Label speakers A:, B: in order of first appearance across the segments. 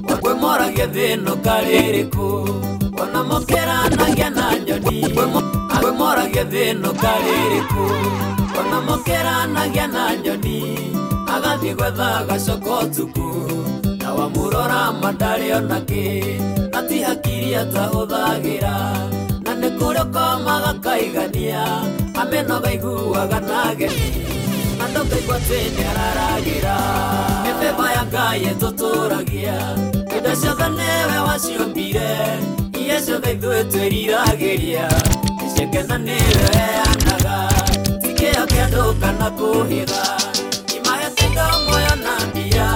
A: gwe moragia thino kaririku ona mukeranagia na nyoni. Gwe moragia thino kaririku ona mukeranagia na nyoni. Agathiĩ gwetha gacoko tuku na wamũrora ma ndarĩ ona kĩ? Na ti hakiri atahũthagĩra. Na nĩ kũrĩ ũkomaga kaigania amenogaiguaga na geni andokaigwa twene araragira. Mĩthĩba ya ngai ĩtũtũragia. Indo ciothe nĩwe waciũmbire iria ciothe ithuĩ twĩriragĩria. Icekena nĩwe weanaga tikĩo kĩa andũ kana kũhĩga imahetindo muoyo na mbia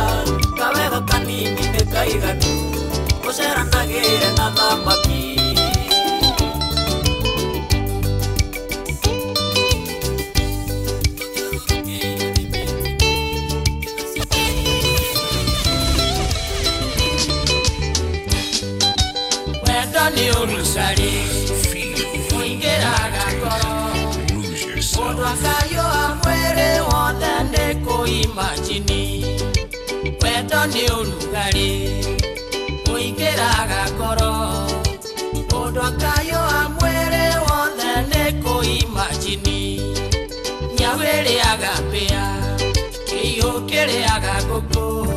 A: kawega kanini nĩ kaiganu ũceranagĩre na thamaki.
B: macini wendo nĩ ũrugarĩ ũingĩraga ngoro ũndũ akayũ wa mwĩrĩ wothe nĩ kũimacini nyau ĩrĩaga mbĩa kĩiũ kĩrĩaga ngũkũ.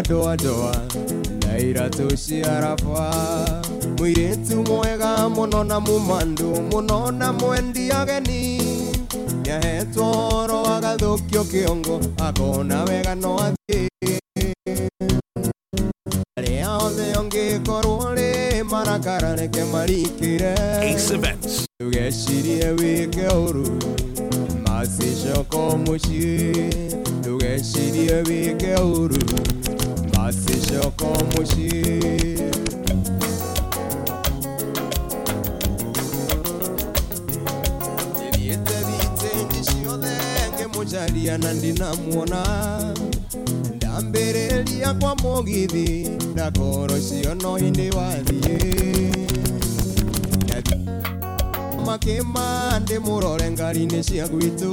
C: Madoadoa na iratũ cia raba mũirĩtu mwega mũno na mũmandu mũno na mwendi ageni. Nĩahetwo oro agathũkio kĩongo akona wega no athiĩ. Arĩa othe ũngĩkorwo rĩ marakara reke marikĩre ndũgecirie wĩke ũru macicoko mũciĩ. Ndũgecirie wĩke ũru asisha komushi mujaliana ndinamuona ndamberelia kwa mugithi ndakorocio no indi wathiĩ makĩma ndĩmũrore ngari-inĩ cia gwitũ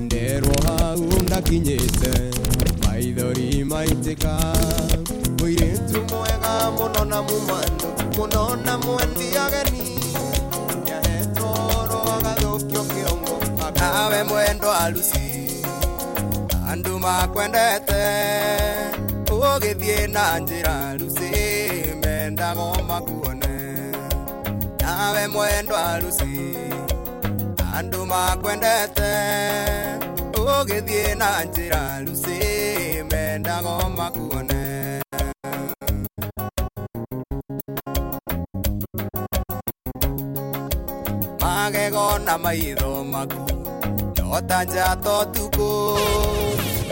C: nderwo hau ndakinyĩte maithori maitĩka mũirĩtu mwega mũno na mũmandũ mũno na mwendi ageni. Nĩahetwo oro agathũkio kĩongo nawe mwendo aruci andũ makwendete ũgĩthiĩ na njĩra ruci mendago makuone nawe mwendo aruci andũ makwendete ũgĩthiĩ na njĩra ruci mendago makuone magego na maitho maku nyota njato tuku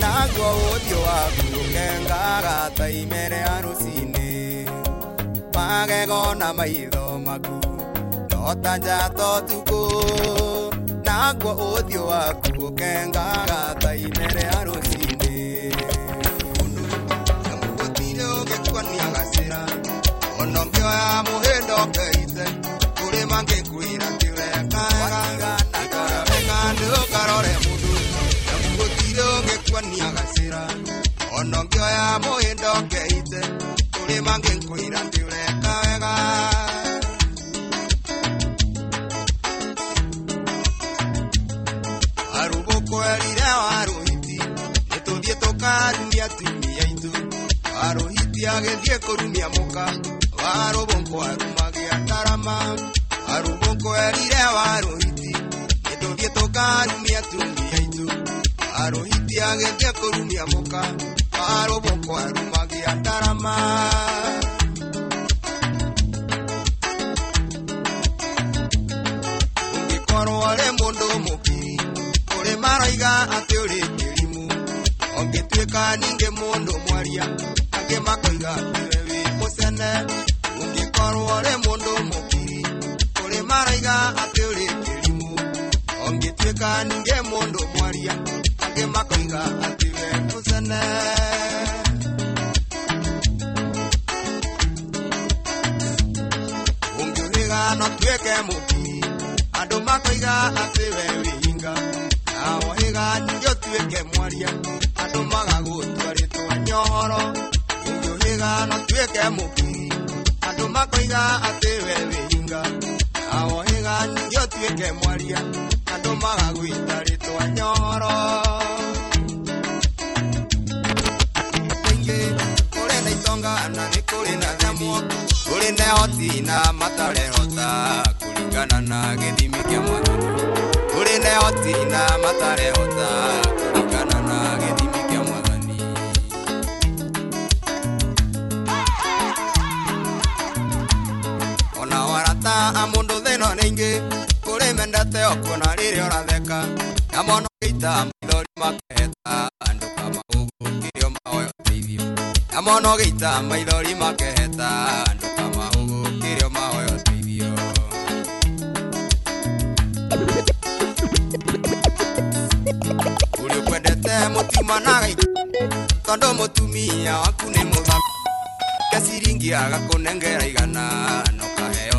C: naguo ũthiũ waku ũkengaga ta imere ya rũcinĩ magego na maitho maku nyota njato tuku naguo ũthiũ waku ũkengaga ta imere ya rũcinĩ tiũreka wega. Arũgũkwerire warũhiti nĩtũthiĩ tũkarumia atumia aitũ. Warũhiti agĩthiĩ kũrumia mũka warũbũnkũ arumagia ndarama arũgũkwerire warũhiti nĩtũthiĩ tũkarumia atumia aitũ warũhiti agĩthiĩ kũrumia mũka. Warũbũnkũ arumagia ndarama ũngĩkorwo ũrĩ mũndũ mũkiri ũrĩ maroiga atĩ ũrĩ kĩrimũ ũngĩtuĩka ningĩ mũndũ mwaria angĩ makoiga atĩwe wĩ mũcene ũngĩkorwo ũrĩ mũndũ mũkiri ũrĩ maroiga atĩ ũrĩ kĩrimũ ũngĩtuĩka ningĩ mũndũ mwaria angĩ makoiga atĩwe mũcene ũngĩũrĩga no tuĩke mũkiri andũ makoiga atĩ we wĩhinga nao hĩga ningĩ ũtuĩke mwaria andũ magagũtua rĩtwa nyohoro ũngĩũhĩga no tuĩke mũkiri andũ makoiga atĩ we wĩhinga. Nao hĩga ningĩ ũtuĩke mwaria. Andũ magagwĩta rĩtwa nyohoro kaingĩ kũrĩ na itonga na nĩ na themi kũrĩ na hoti na matarehota kũringana na gĩthimi kĩa mwathani kũrĩ na hoti na matarehota na mundu thina ni ingi kuri mendete okuna riria uratheka na mono ita maithori makeheta andu kama ugukirio maoyo teithio na mono gita maithori makeheta andu kama ugukirio maoyo teithio uria kwendete mutiumanaga tondu mutumia waku ni muthaka ciringi aga kunengera igana no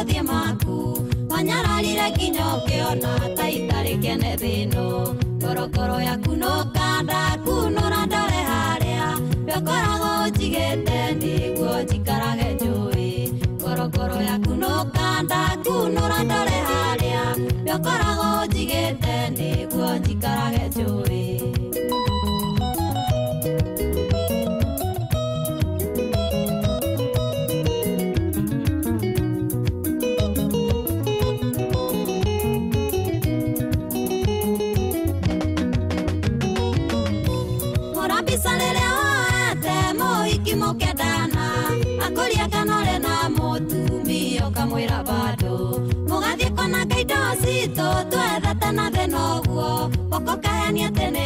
D: gũthiĩ maku wanyararire nginya ũkĩona ta itarĩ kene thĩno. Ngorongoro yaku nũkanda kunũra ndore harĩa gũkũ kahenia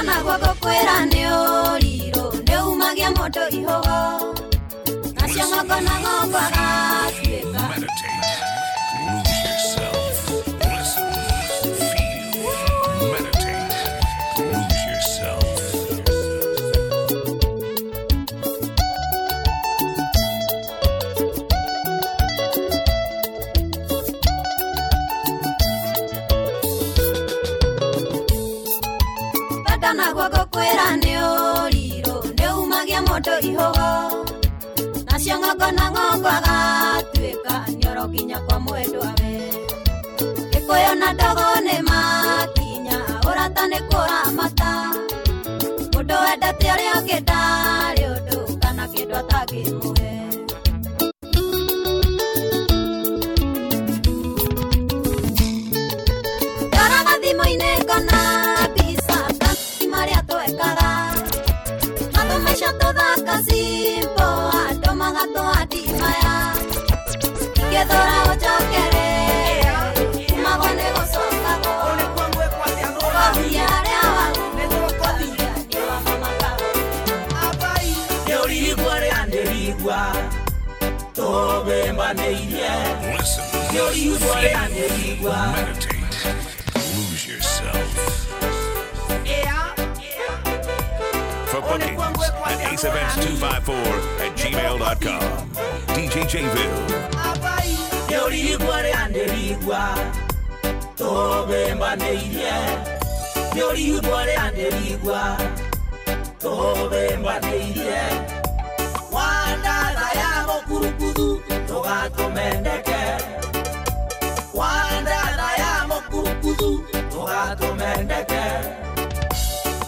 D: bata naguo ngũkwĩra nĩ ũrirũ nĩ umagia mũndũ ihũgo nacio ng'ongo ng'ongo na ng'ongo agatuĩka nyoro nginya kwa mwendwawe gĩkũyũ na ndogo nĩ makinya ũrata nĩ kũramata mũndũ wendete ũrĩa ũngĩ ndarĩ ũndũ kana kĩndũ atangĩmũhe ndoraga
E: Listen. Meditate. Lose yourself. For bookings at aceevents254 at gmail.com. DJ Jville.
F: tũbĩmbanĩirie wandatha kurukudu tugatumendeke wandana yamo kurukudu tugatumendeke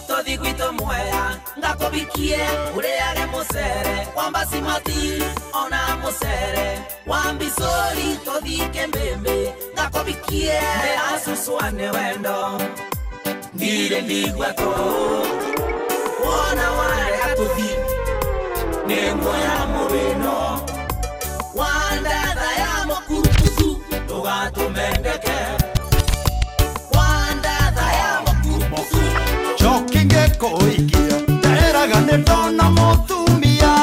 F: tuthi gwitå mwea ngakå bikie muera rä age må cere wambacimati ona må cere wambicåri tå thike mbä mbä ngakå bikie nä acucwa nä wendo. Ndirä ndigwatå wona warega tå thi nä nguo ya må rä no tũgatũmendeke wandatha ya mũkurukuthu
G: cokinge kũikia nderaga nĩ ndona mũtumia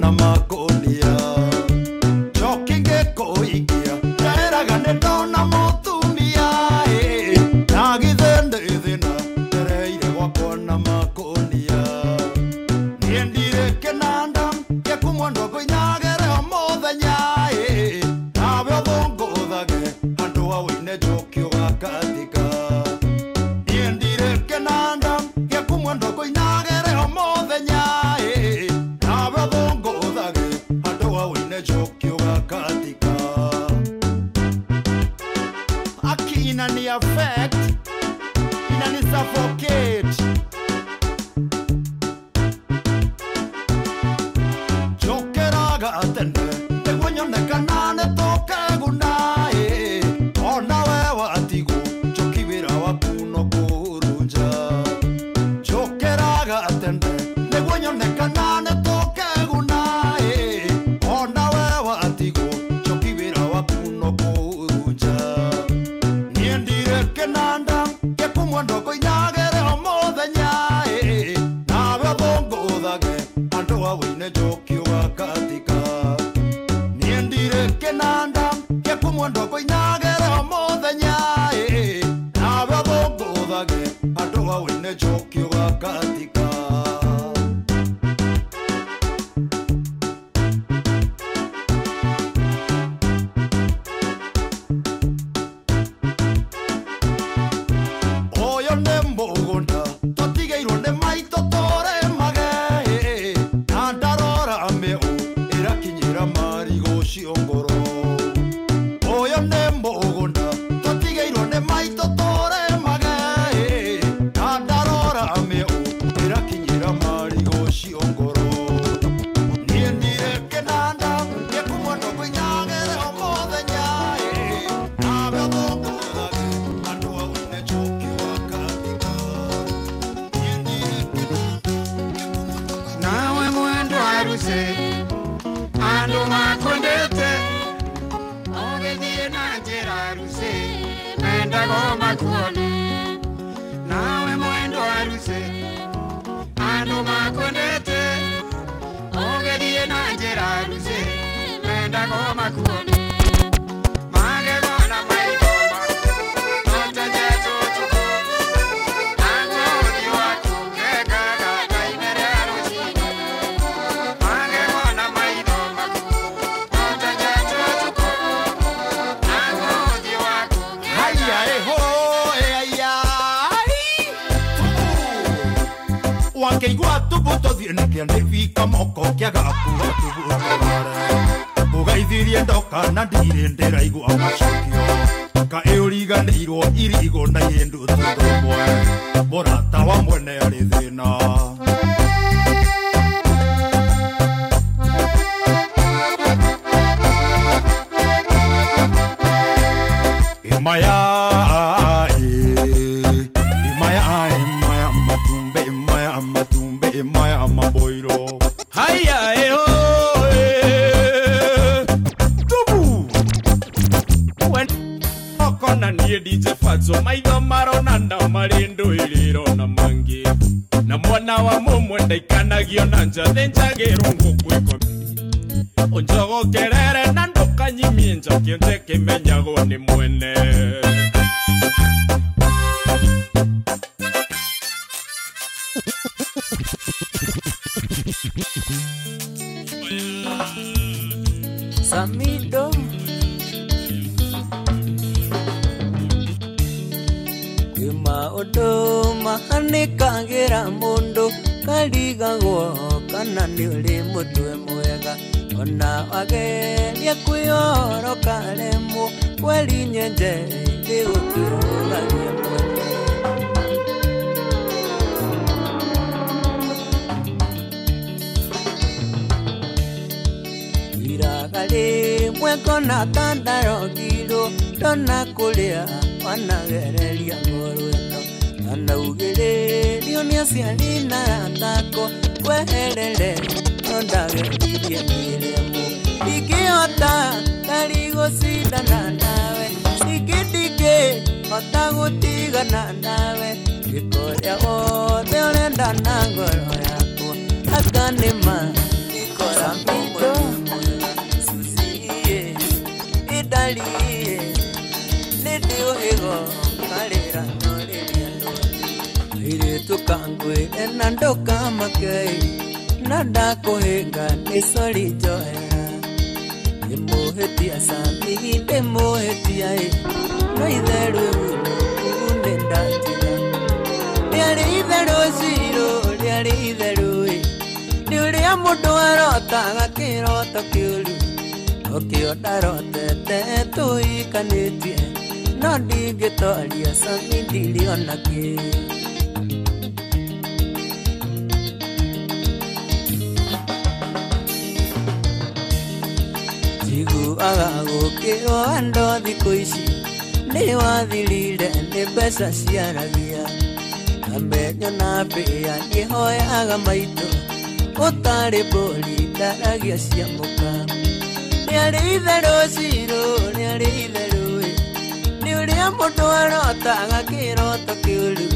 G: na makũnia na ndirĩ ndĩraigua macokio ka mũrata wa mwene arĩ thĩna
H: na mwana wa ndaikanagio na njathä njagä rwo ngå onjogokerere na ndå kanyimie njakio kä mwene.
A: Samidoh maũndũ mahanĩkagĩra mũndũ karigagwo kana nĩ ũrĩ mũtwe mwega. Ona wageria kwĩoro karemwo kweri nyenje ndĩgũkĩũragia mwene rĩmwe ngona tandarogirwo ndona kũrĩa wanagereria ngoro ĩno anaugĩrĩrio nĩ aciari na ratako kweherere no ndageririe nĩremwo ndingĩhota ndari gũcindana nawe ningĩ ndingĩhota gũtigana nawe gĩkorĩa wothe ũrenda na ngoro yakwa akanĩma ikora lo ego kalira nore yalo ire tu kangwe enando kamakai nada kohega esori joya emoheti asami emoheti ai noideru unenda jina yari ideru siro yari ideru nduri amundu arota gakiroto kiuru ukiota rotete tuikanitie no ndingĩtoria cami ndirĩ ona kĩ njiguaga gũkĩrwo andũ thikũ ici nĩ wathirire nĩ mbeca ciaragia. Kamenyo na mbĩa nĩhoyaga maitũ ũtarĩ mbũri ndaragia cia mũka nĩarĩ itherũ cirũ nĩarĩ itherũ ũrĩa mũndũ arotaga kĩroto kĩũru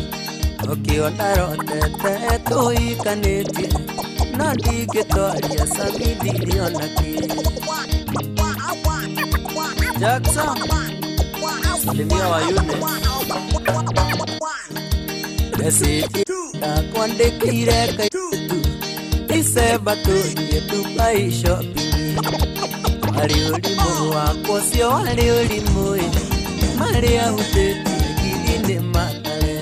A: ũkĩo ndarotete tũhikanĩtie no ndingĩtwaria sami ndirĩ ona kĩ Jackson salimia wayune mesiti yakwandĩkĩire kaitu December tũthiĩ Dubai shopping. Warĩ ũrimũ wakwa ũcio warĩ ũrimũ ĩ marĩa hutĩtie ngiri-inĩ matare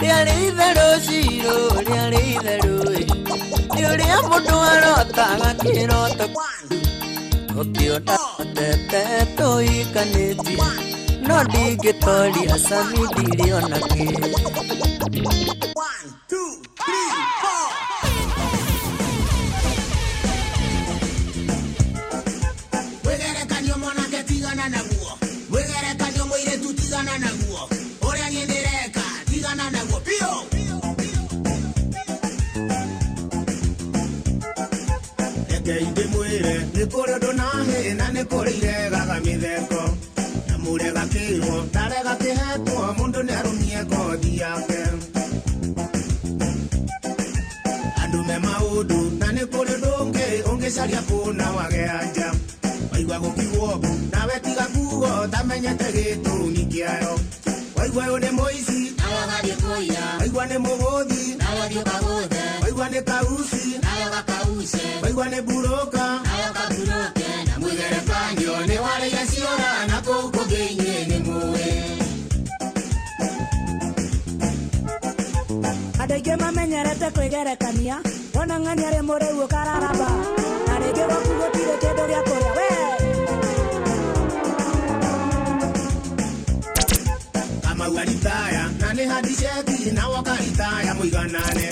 A: rĩarĩ itherũ ciro rĩarĩ itherũ ĩ nĩ ũrĩa mũndũ arotaga kĩroto ũkĩona tete tũikanĩtie no ndingĩtoria sami ndirĩona kĩ
I: mundu nä arumie ngothi yake. Andå me maå na nä kå rä ndå ngä å wage anja. Waigua gå kigwo mbå nawe tiga kugo tamenyete gä tå ni kä ayo waigua yå nä må ici waigua
J: nä må gå thi waigua nä mendete kwĩgerekania ona ng'ania rĩmwe rĩu ũkararaba na rĩngĩ gwaku gũtirĩ kĩndũ gĩa kũrĩa we!
I: Kamau aritaya na nĩ handi ceki nao akaritaya mũiganane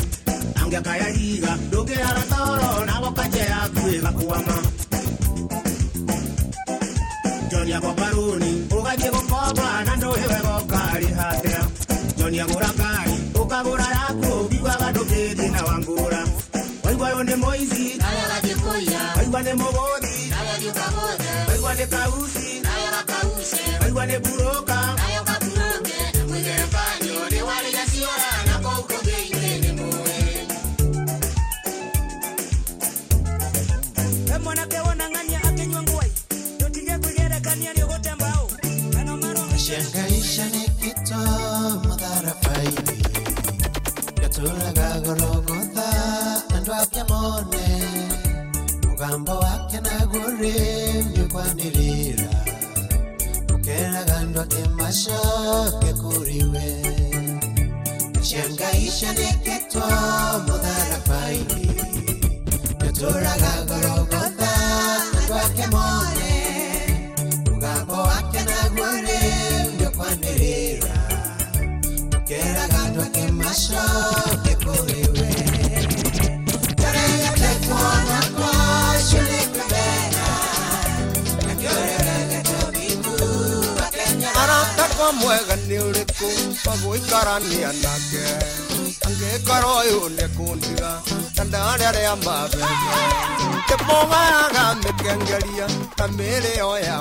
I: angĩakaya higa ndũngĩaratoro nao kajeaku ĩgakwama ũyũ nĩ mũici waigua nĩ mũgũthi waigua nĩ kauci waigua nĩ mburũka mwĩgerekanio nĩ warĩia ciora na kũu kũngĩ inyuĩ nĩ mũĩ
J: we mwanake wona ng'ania akä nyua ngwai. Ndå tige kwä gerekania nä å gå te mbaå kana maro.
K: Shangaisha ni kito madharafaini Yatulaga gorogotha Andu ake mone Mugambo wake na guri Myukwanirira Ukeraga andu ake mashoke kuriwe Shangaisha ni kito madharafaini Yatulaga gorogotha Andu ake mone mugambo wake nagwore ndokwanirira ukeraga andũ ake wa mwega nä å rä
C: kå wagwä karania nake angä korwo å yå nä kå ndiga na ndarä arä a mabebe tä mågayaga mä kengeria na mä rä yo ya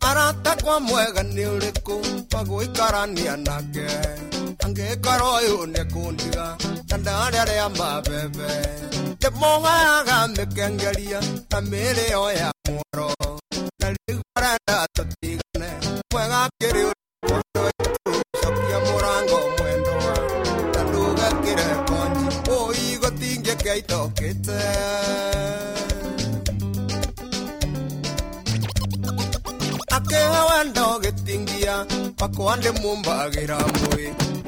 C: arata kwa mwega nä å rä kå wagwä karania nake angĩkorwo ũyũ nĩ kũndiga na ndarĩ arĩa mabebe ndĩmũgayaga mĩkengeria ta mĩrĩo ya mworo na rĩu arenda tũtigane mwega kĩrĩ ũndũ cokia mũrango mwendwa na ndũgekĩre konji. Ũi gũtingĩke itokĩte akĩhe wendo gĩtingia pakwa ndĩmumbagĩra mwĩ gũkira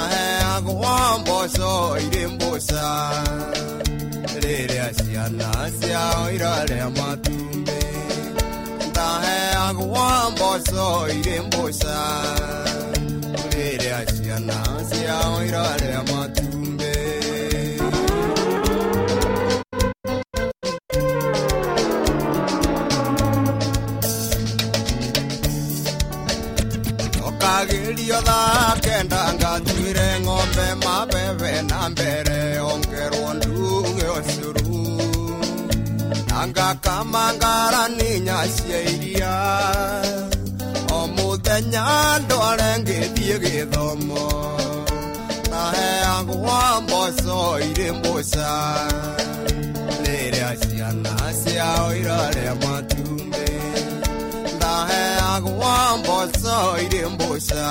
C: ndaheagwo mboco irĩ mbũca rĩrĩa ciana ciao irarĩa matumbĩ ndaheagwo mboco irĩ mbũca rĩrĩa ciana ciao irarĩa matumbĩ na ngakama ngaraninya cia iria. O mũthenya ndware ngĩthiĩ gĩthomo. Naheagwo mboco irĩ mbũca rĩrĩa ciana ciao irarĩa matumbĩ ndaheagwo mboco irĩ mbũca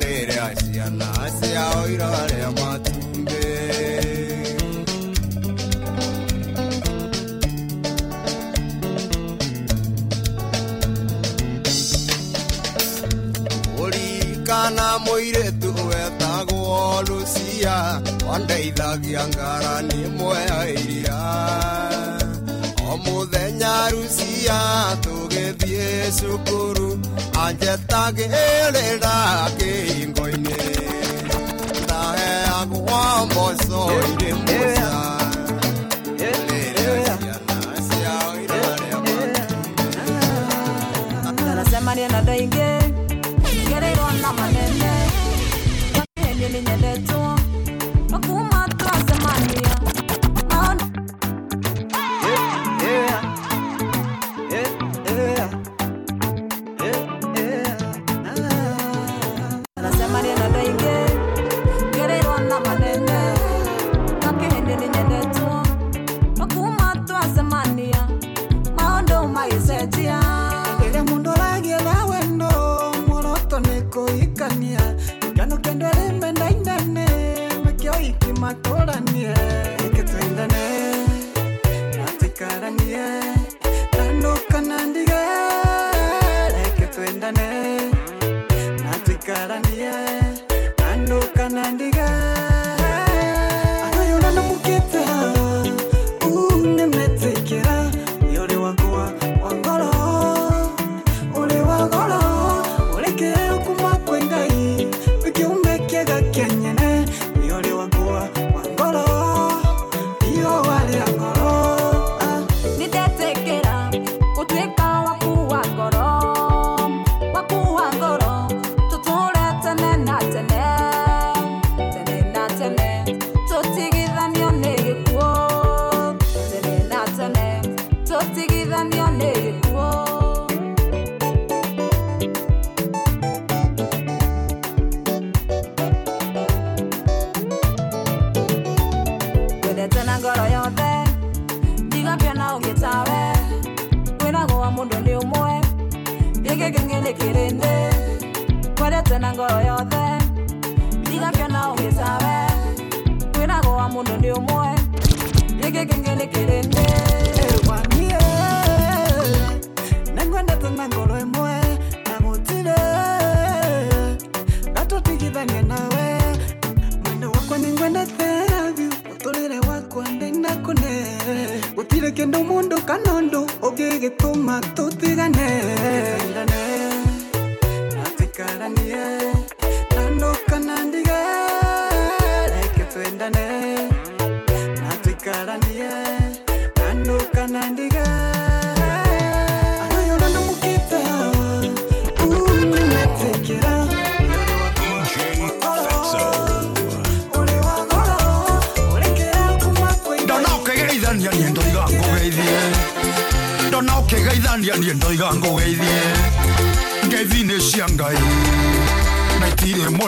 C: rĩrĩa ciana ciao irarĩa matumbĩ ũrikana mũirĩtu wetagwo lucia wandeithagia ngarani ĩmwe ya iria o mũthenya rucia tũgĩthiĩ cukuru anjetagĩrĩra kĩhingo-inĩ ndaheagwo mboco irĩ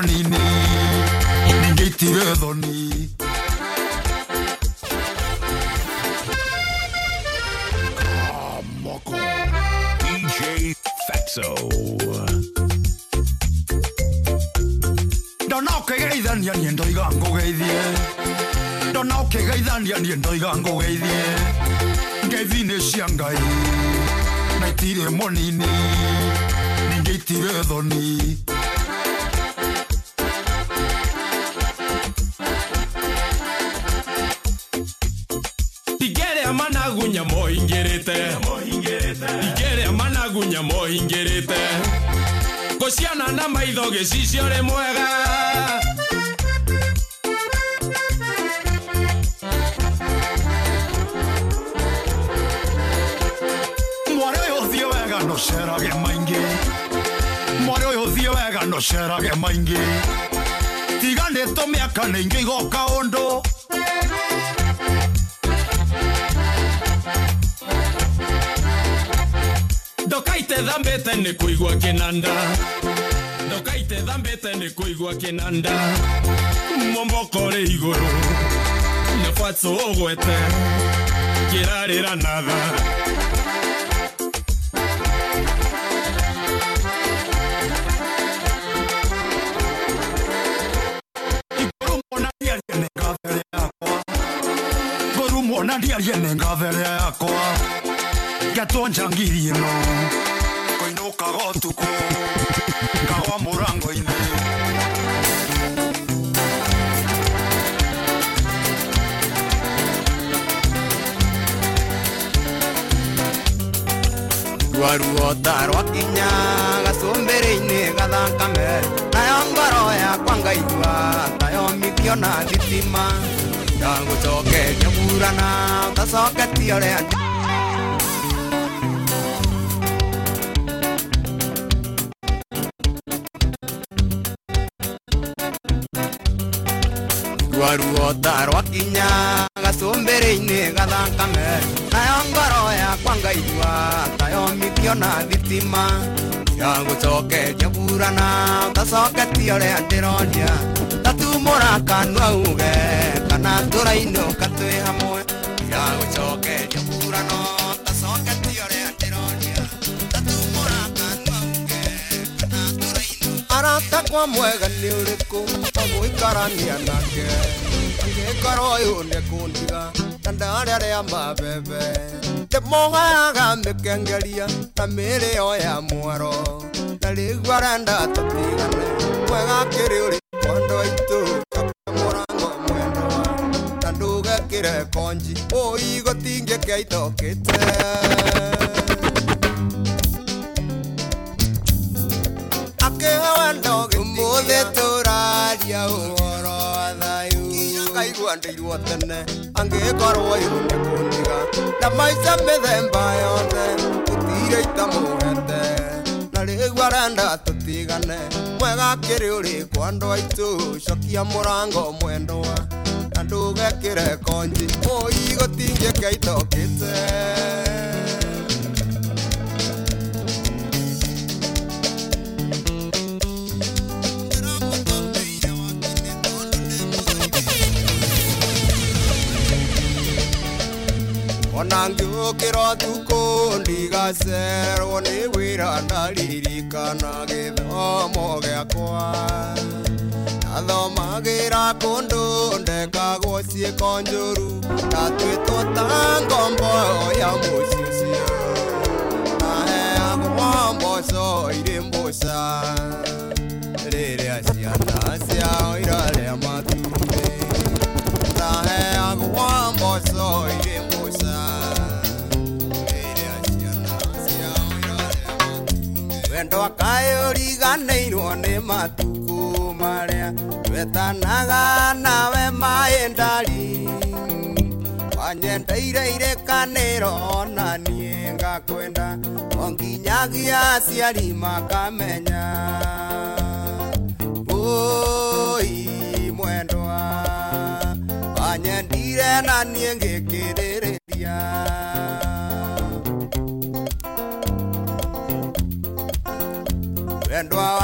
G: itirĩ mũnini ningĩ itirĩ thoni
E: Moko. DJ Fatso.
G: ndona ũkĩgeithania ũkĩngeithania niĩ ndoiga ngũgeithie ndona ũkĩgeithania niĩ ndoiga ngũgeithie ngeithi nĩ cia ngai na itirĩ mũnini ningĩ itirĩ thoni
H: managunya mohingĩrĩte igeria managunya mohingĩrĩte gũciana na maitho gĩcicio rĩ mwega.
G: Mwarĩ ũyũ ũthiĩ wega ndũcerage maingĩ. Mwarĩ ũyũ ũthiĩ wega ndũcerage maingĩ. Tiganĩtwo mĩaka nĩ ingĩ igoka ũndũ
H: ndokaite thambĩte nĩ kũigua kĩnanda ndokaite thambĩte nĩ kũigua kĩnanda momboko rĩ igũrũ nabatso ũgwete kĩrarĩra natha
G: ngorumwo na ndiarie nĩ ngathere yakwa ngatwo njangiri ĩno koinũkaga ũtukũ ngagwa mũrango-inĩ
C: rwaruota rwakinya gacũmbĩrĩ-inĩ gathakame nayo ngoro yakwa ngaigua tayomithio na thitima. Ndagũcokeria burana ũtacoketio rĩa rwaruota rwakinya gacũmbĩrĩ-inĩ gathakame. Nayo ngoro yakwa ngaigua tayomithio na thitima. Yagũcokeria burana ũtacoketio rĩa ndĩroria tatumũra kanua uge kana tũrainũka twĩ hamwe. Yagũcokeria burana tũrainũka arata kwa mwega nĩ ũrĩkũ agũikarania nake. Angĩkorwo ũyũ nĩ kũndiga na ndarĩa rĩa mabebe ndĩmũhaga mĩkengeria na mĩrĩo ya mwaro. Na rĩu arenda tũtigane mwega kĩrĩ ũrĩ kwando aitũ mũrango mwendwa na ndũgekĩre konji ũi gũtingĩkĩa ke wa ndoge umuthi turaria uhoro wa thayu ngaigua ndeirwo tene angikorwo iru ni kundiga na maica mithemba yothe tutire itamuhete na rĩu arenda tũtigane mwega kĩrĩ ũrĩ kwa andũ aitũ? Cokia mũrango mwendwa na ndũgekĩre konji mũi gũtingĩka itokĩte. Ona ngĩũkĩra tukũ ndigacerwo nĩ wĩra ndaririkana gĩthomo gĩakwa nathomagĩra kũndũ ndekagwo ciĩko njũru ndatuĩtwo ta ngombo ya mũciĩ ũcio naheagwo mboco irĩ mbũca rĩrĩa ciana ciao irarĩa matumbĩ matumbĩ wendo akayũriganĩirwo nĩ matukũ marĩa twetanaga nawe maĩ ndari wanyendeire irĩkanĩro na niĩ ngakwenda o nginyagia aciari makamenya oi mwendwa wanyendire na niĩ ngĩkĩrĩrĩria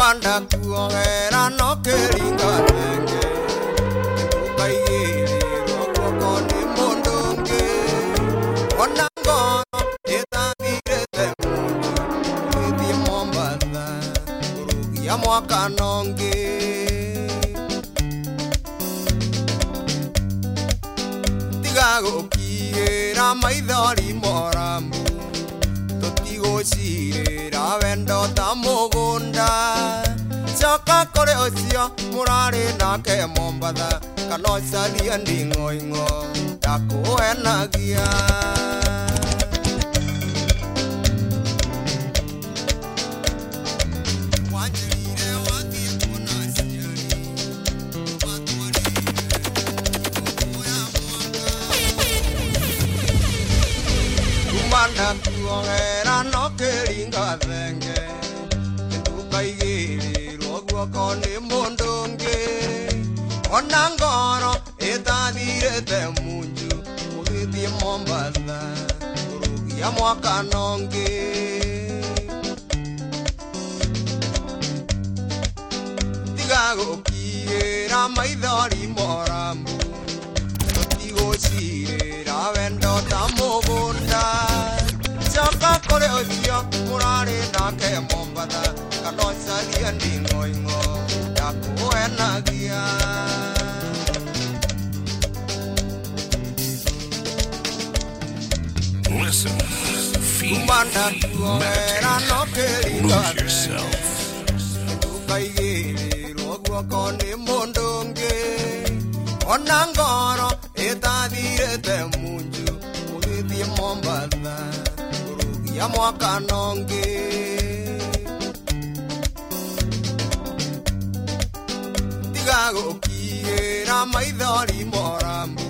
C: banda kuogera no kiringa nenge ukaigiriro kuoko ni mundu ungi ona ngono ithambirite mundu ithie mombatha kurugia mwaka nongi tiga gukigira maithori moramu tũtigũcirĩra wendo ta mũgũnda coka kũrĩ ũcio mũrarĩ nake mombatha kana ũcarie nding'oing'o ndakũhenagia wanjĩrire wathiĩ kuona aciari kumanda kuogera no kĩringa thenge ndũkaigĩrĩrwo guoko nĩ mũndũ ũngĩ ona ngoro ĩtathirĩte munju mũgĩthiĩ mombatha kũrũgia mwaka nongĩ tiga gũkiĩra maithori moramu tũtigũcirĩra wendo ta mũgũnda coka kũrĩ ũcio mũrarĩ nake mombatha kana ũcarie nding'oing'o ndakũhenagia
E: Listen, feel,
C: kumanda kuogera
E: lose yourself.
C: ndũkaigĩrĩrwo guoko nĩ mũndũ ũngĩ ona ngoro ĩtathirĩte munju mũgĩthiĩ mombatha kũrũgia mwaka nongĩ tiga gũkiĩra maithori moramu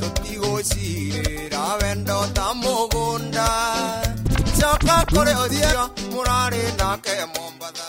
C: tũtigũcirĩra wendo ta mũgũnda. Coka kũrĩ mũrarĩ nake mombatha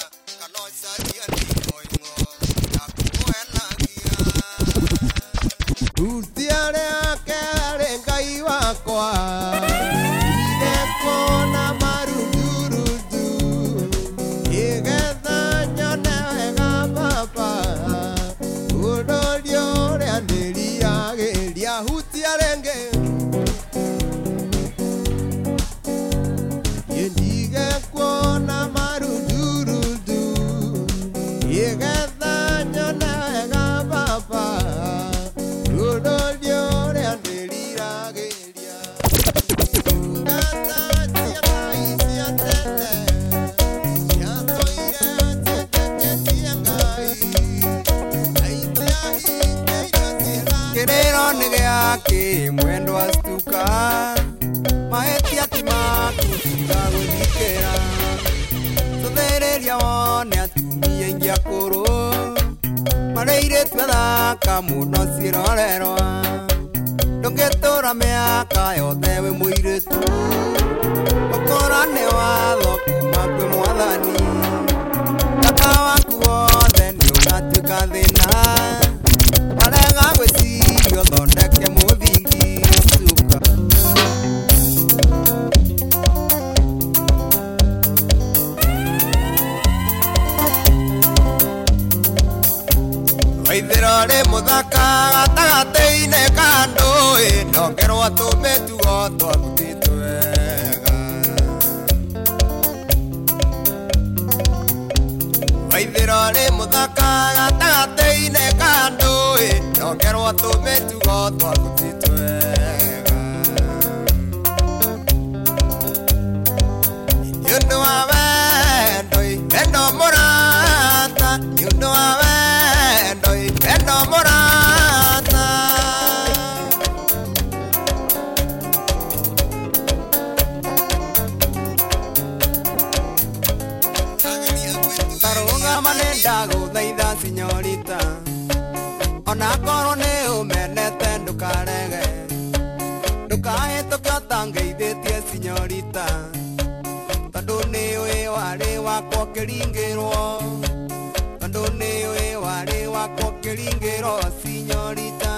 C: nĩ gĩakĩ mwendwa stuka. Mahĩtia ti maku tiga gwĩthikĩra tũthĩrĩria wone atumia aingĩ akũrũ. Marĩirĩtu athaka mũno ciĩrorerwa ndũngĩtũra mĩaka yothe wĩ mũirĩtu. Ũkora nĩ watho kuma kwĩ mwathani. Kaka waku wothe nĩ ũgatuĩka thĩna waithĩra rĩ mũthaka gatagatĩ-inĩ ka ndũĩ nongerwa tũmĩtugo twagutĩtwo wega. Waithĩra rĩ mũthaka gatagatĩ-inĩ ka ndũĩ nongerwa tũmĩtugo twagutĩtwo wega. Nĩũndũ wa wendo ĩ, wendo mũrata. Nĩũndũ wa wendo ndagũthaitha sinyorita. Ona korwo nĩ ũmenete ndũkarege. Ndũkahĩtũka ũtangĩithĩtie sinyorita. Tondũ nĩ ũĩ warĩ wakwo kĩringĩrwo tondũ nĩ ũĩ warĩ wakwo kĩringĩrwo sinyorita.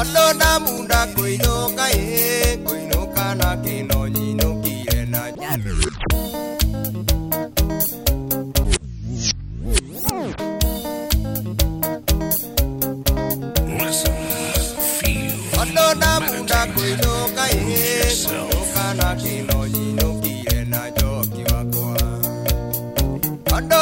L: Olo na munda koino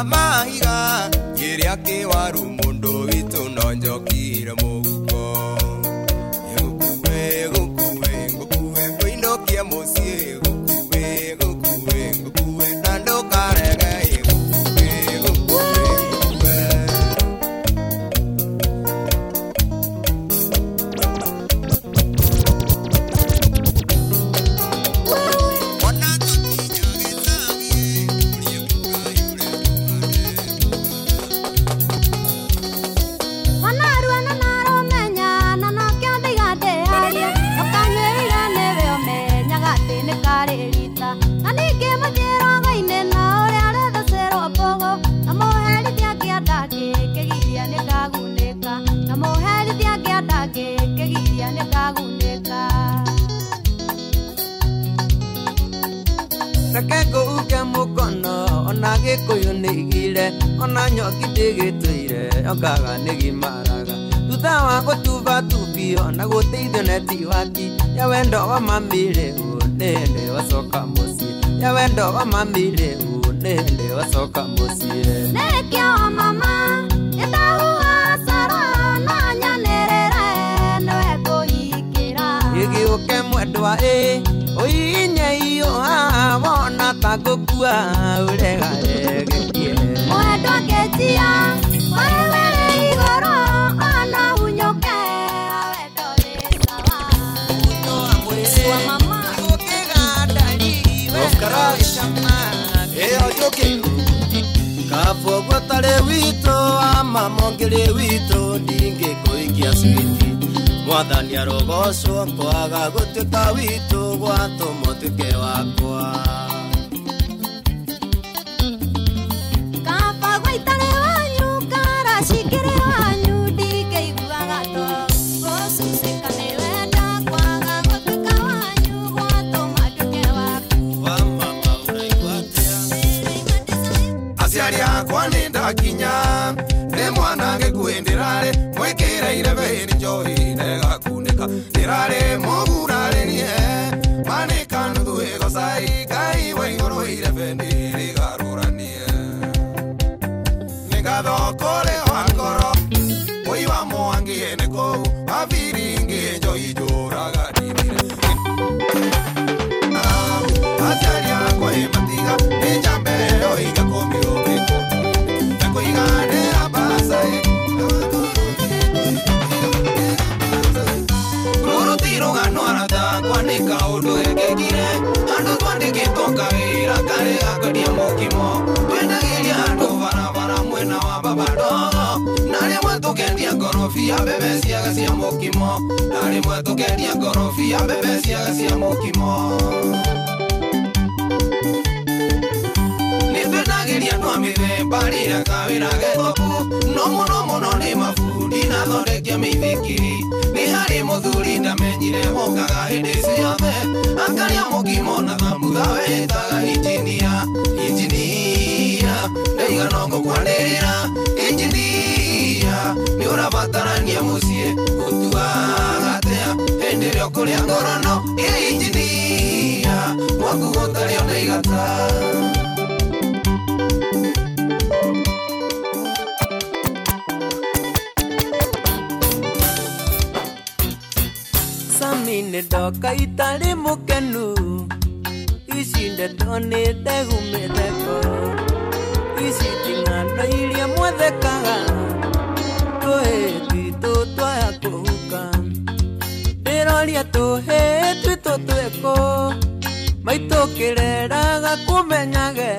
L: wa mahiga kĩrĩa kĩ waru mũndũ witũ no njokire mũhuko Gũkuĩ gũkuĩ ngũkuĩ ngũinũkie mũciĩ
A: ndĩgĩtũire okaga nĩ gimaraga thutha wa gũtuba tubio na gũteithio neti waki ya wendo wa mamĩrĩ ũ nĩ hĩndĩ wacoka mũciĩ. Ya wendo wa mamĩrĩ ũ nĩ hĩndĩ wacoka mũciĩ.
D: Nĩkĩo mama nĩndahua coro na nyanĩrĩre nĩwe kũhingĩra.
A: Gĩgĩũke mwendwa ĩ ũinye iyo haha wona ta ngũkua
L: ĩyo njũkĩ kabogwo tarĩ witũ ama mongĩrĩ witũ ndingĩkũikia switi mwathani arogocwo kwaga gũtuĩka witũ gwatũmwo tuĩke wakwa nwaratha kwandika undu wikikire andu twandikitwo kawira kari gakuria mukimo twendagiria andu barabara mwena wa babado na rimwe tukendia ngorobia mbebe ciaga cia mukimo na rimwe tukendia ngorobia mbebe ciaga cia mukimo mĩthemba rĩrĩa kawĩra gethoku no mũno mũno nĩ mabundi na thondekia mĩithikiri nĩ harĩ mũthuri ndamenyire mokaga hĩndĩ ciothe akaria mũkimo na thambutha wetaga injinia injinia ndaigana ngũkwanĩrĩra injinia nĩ ũrabatarania mũciĩ gũtuaga atea. Hĩndĩ ĩrĩa ũkũrĩa ngorono ĩ injinia mwaku gũtarĩ ona igata
A: sami nĩ ndoka itarĩ mũkenu ici ndeto nĩ ndegumĩtheko ici ting'ano iria mwethekaga tũhĩ twitũ twaya kũhuka ndĩroria tũhĩ twitũ twĩkũ maitũ kĩreraga kũmenyage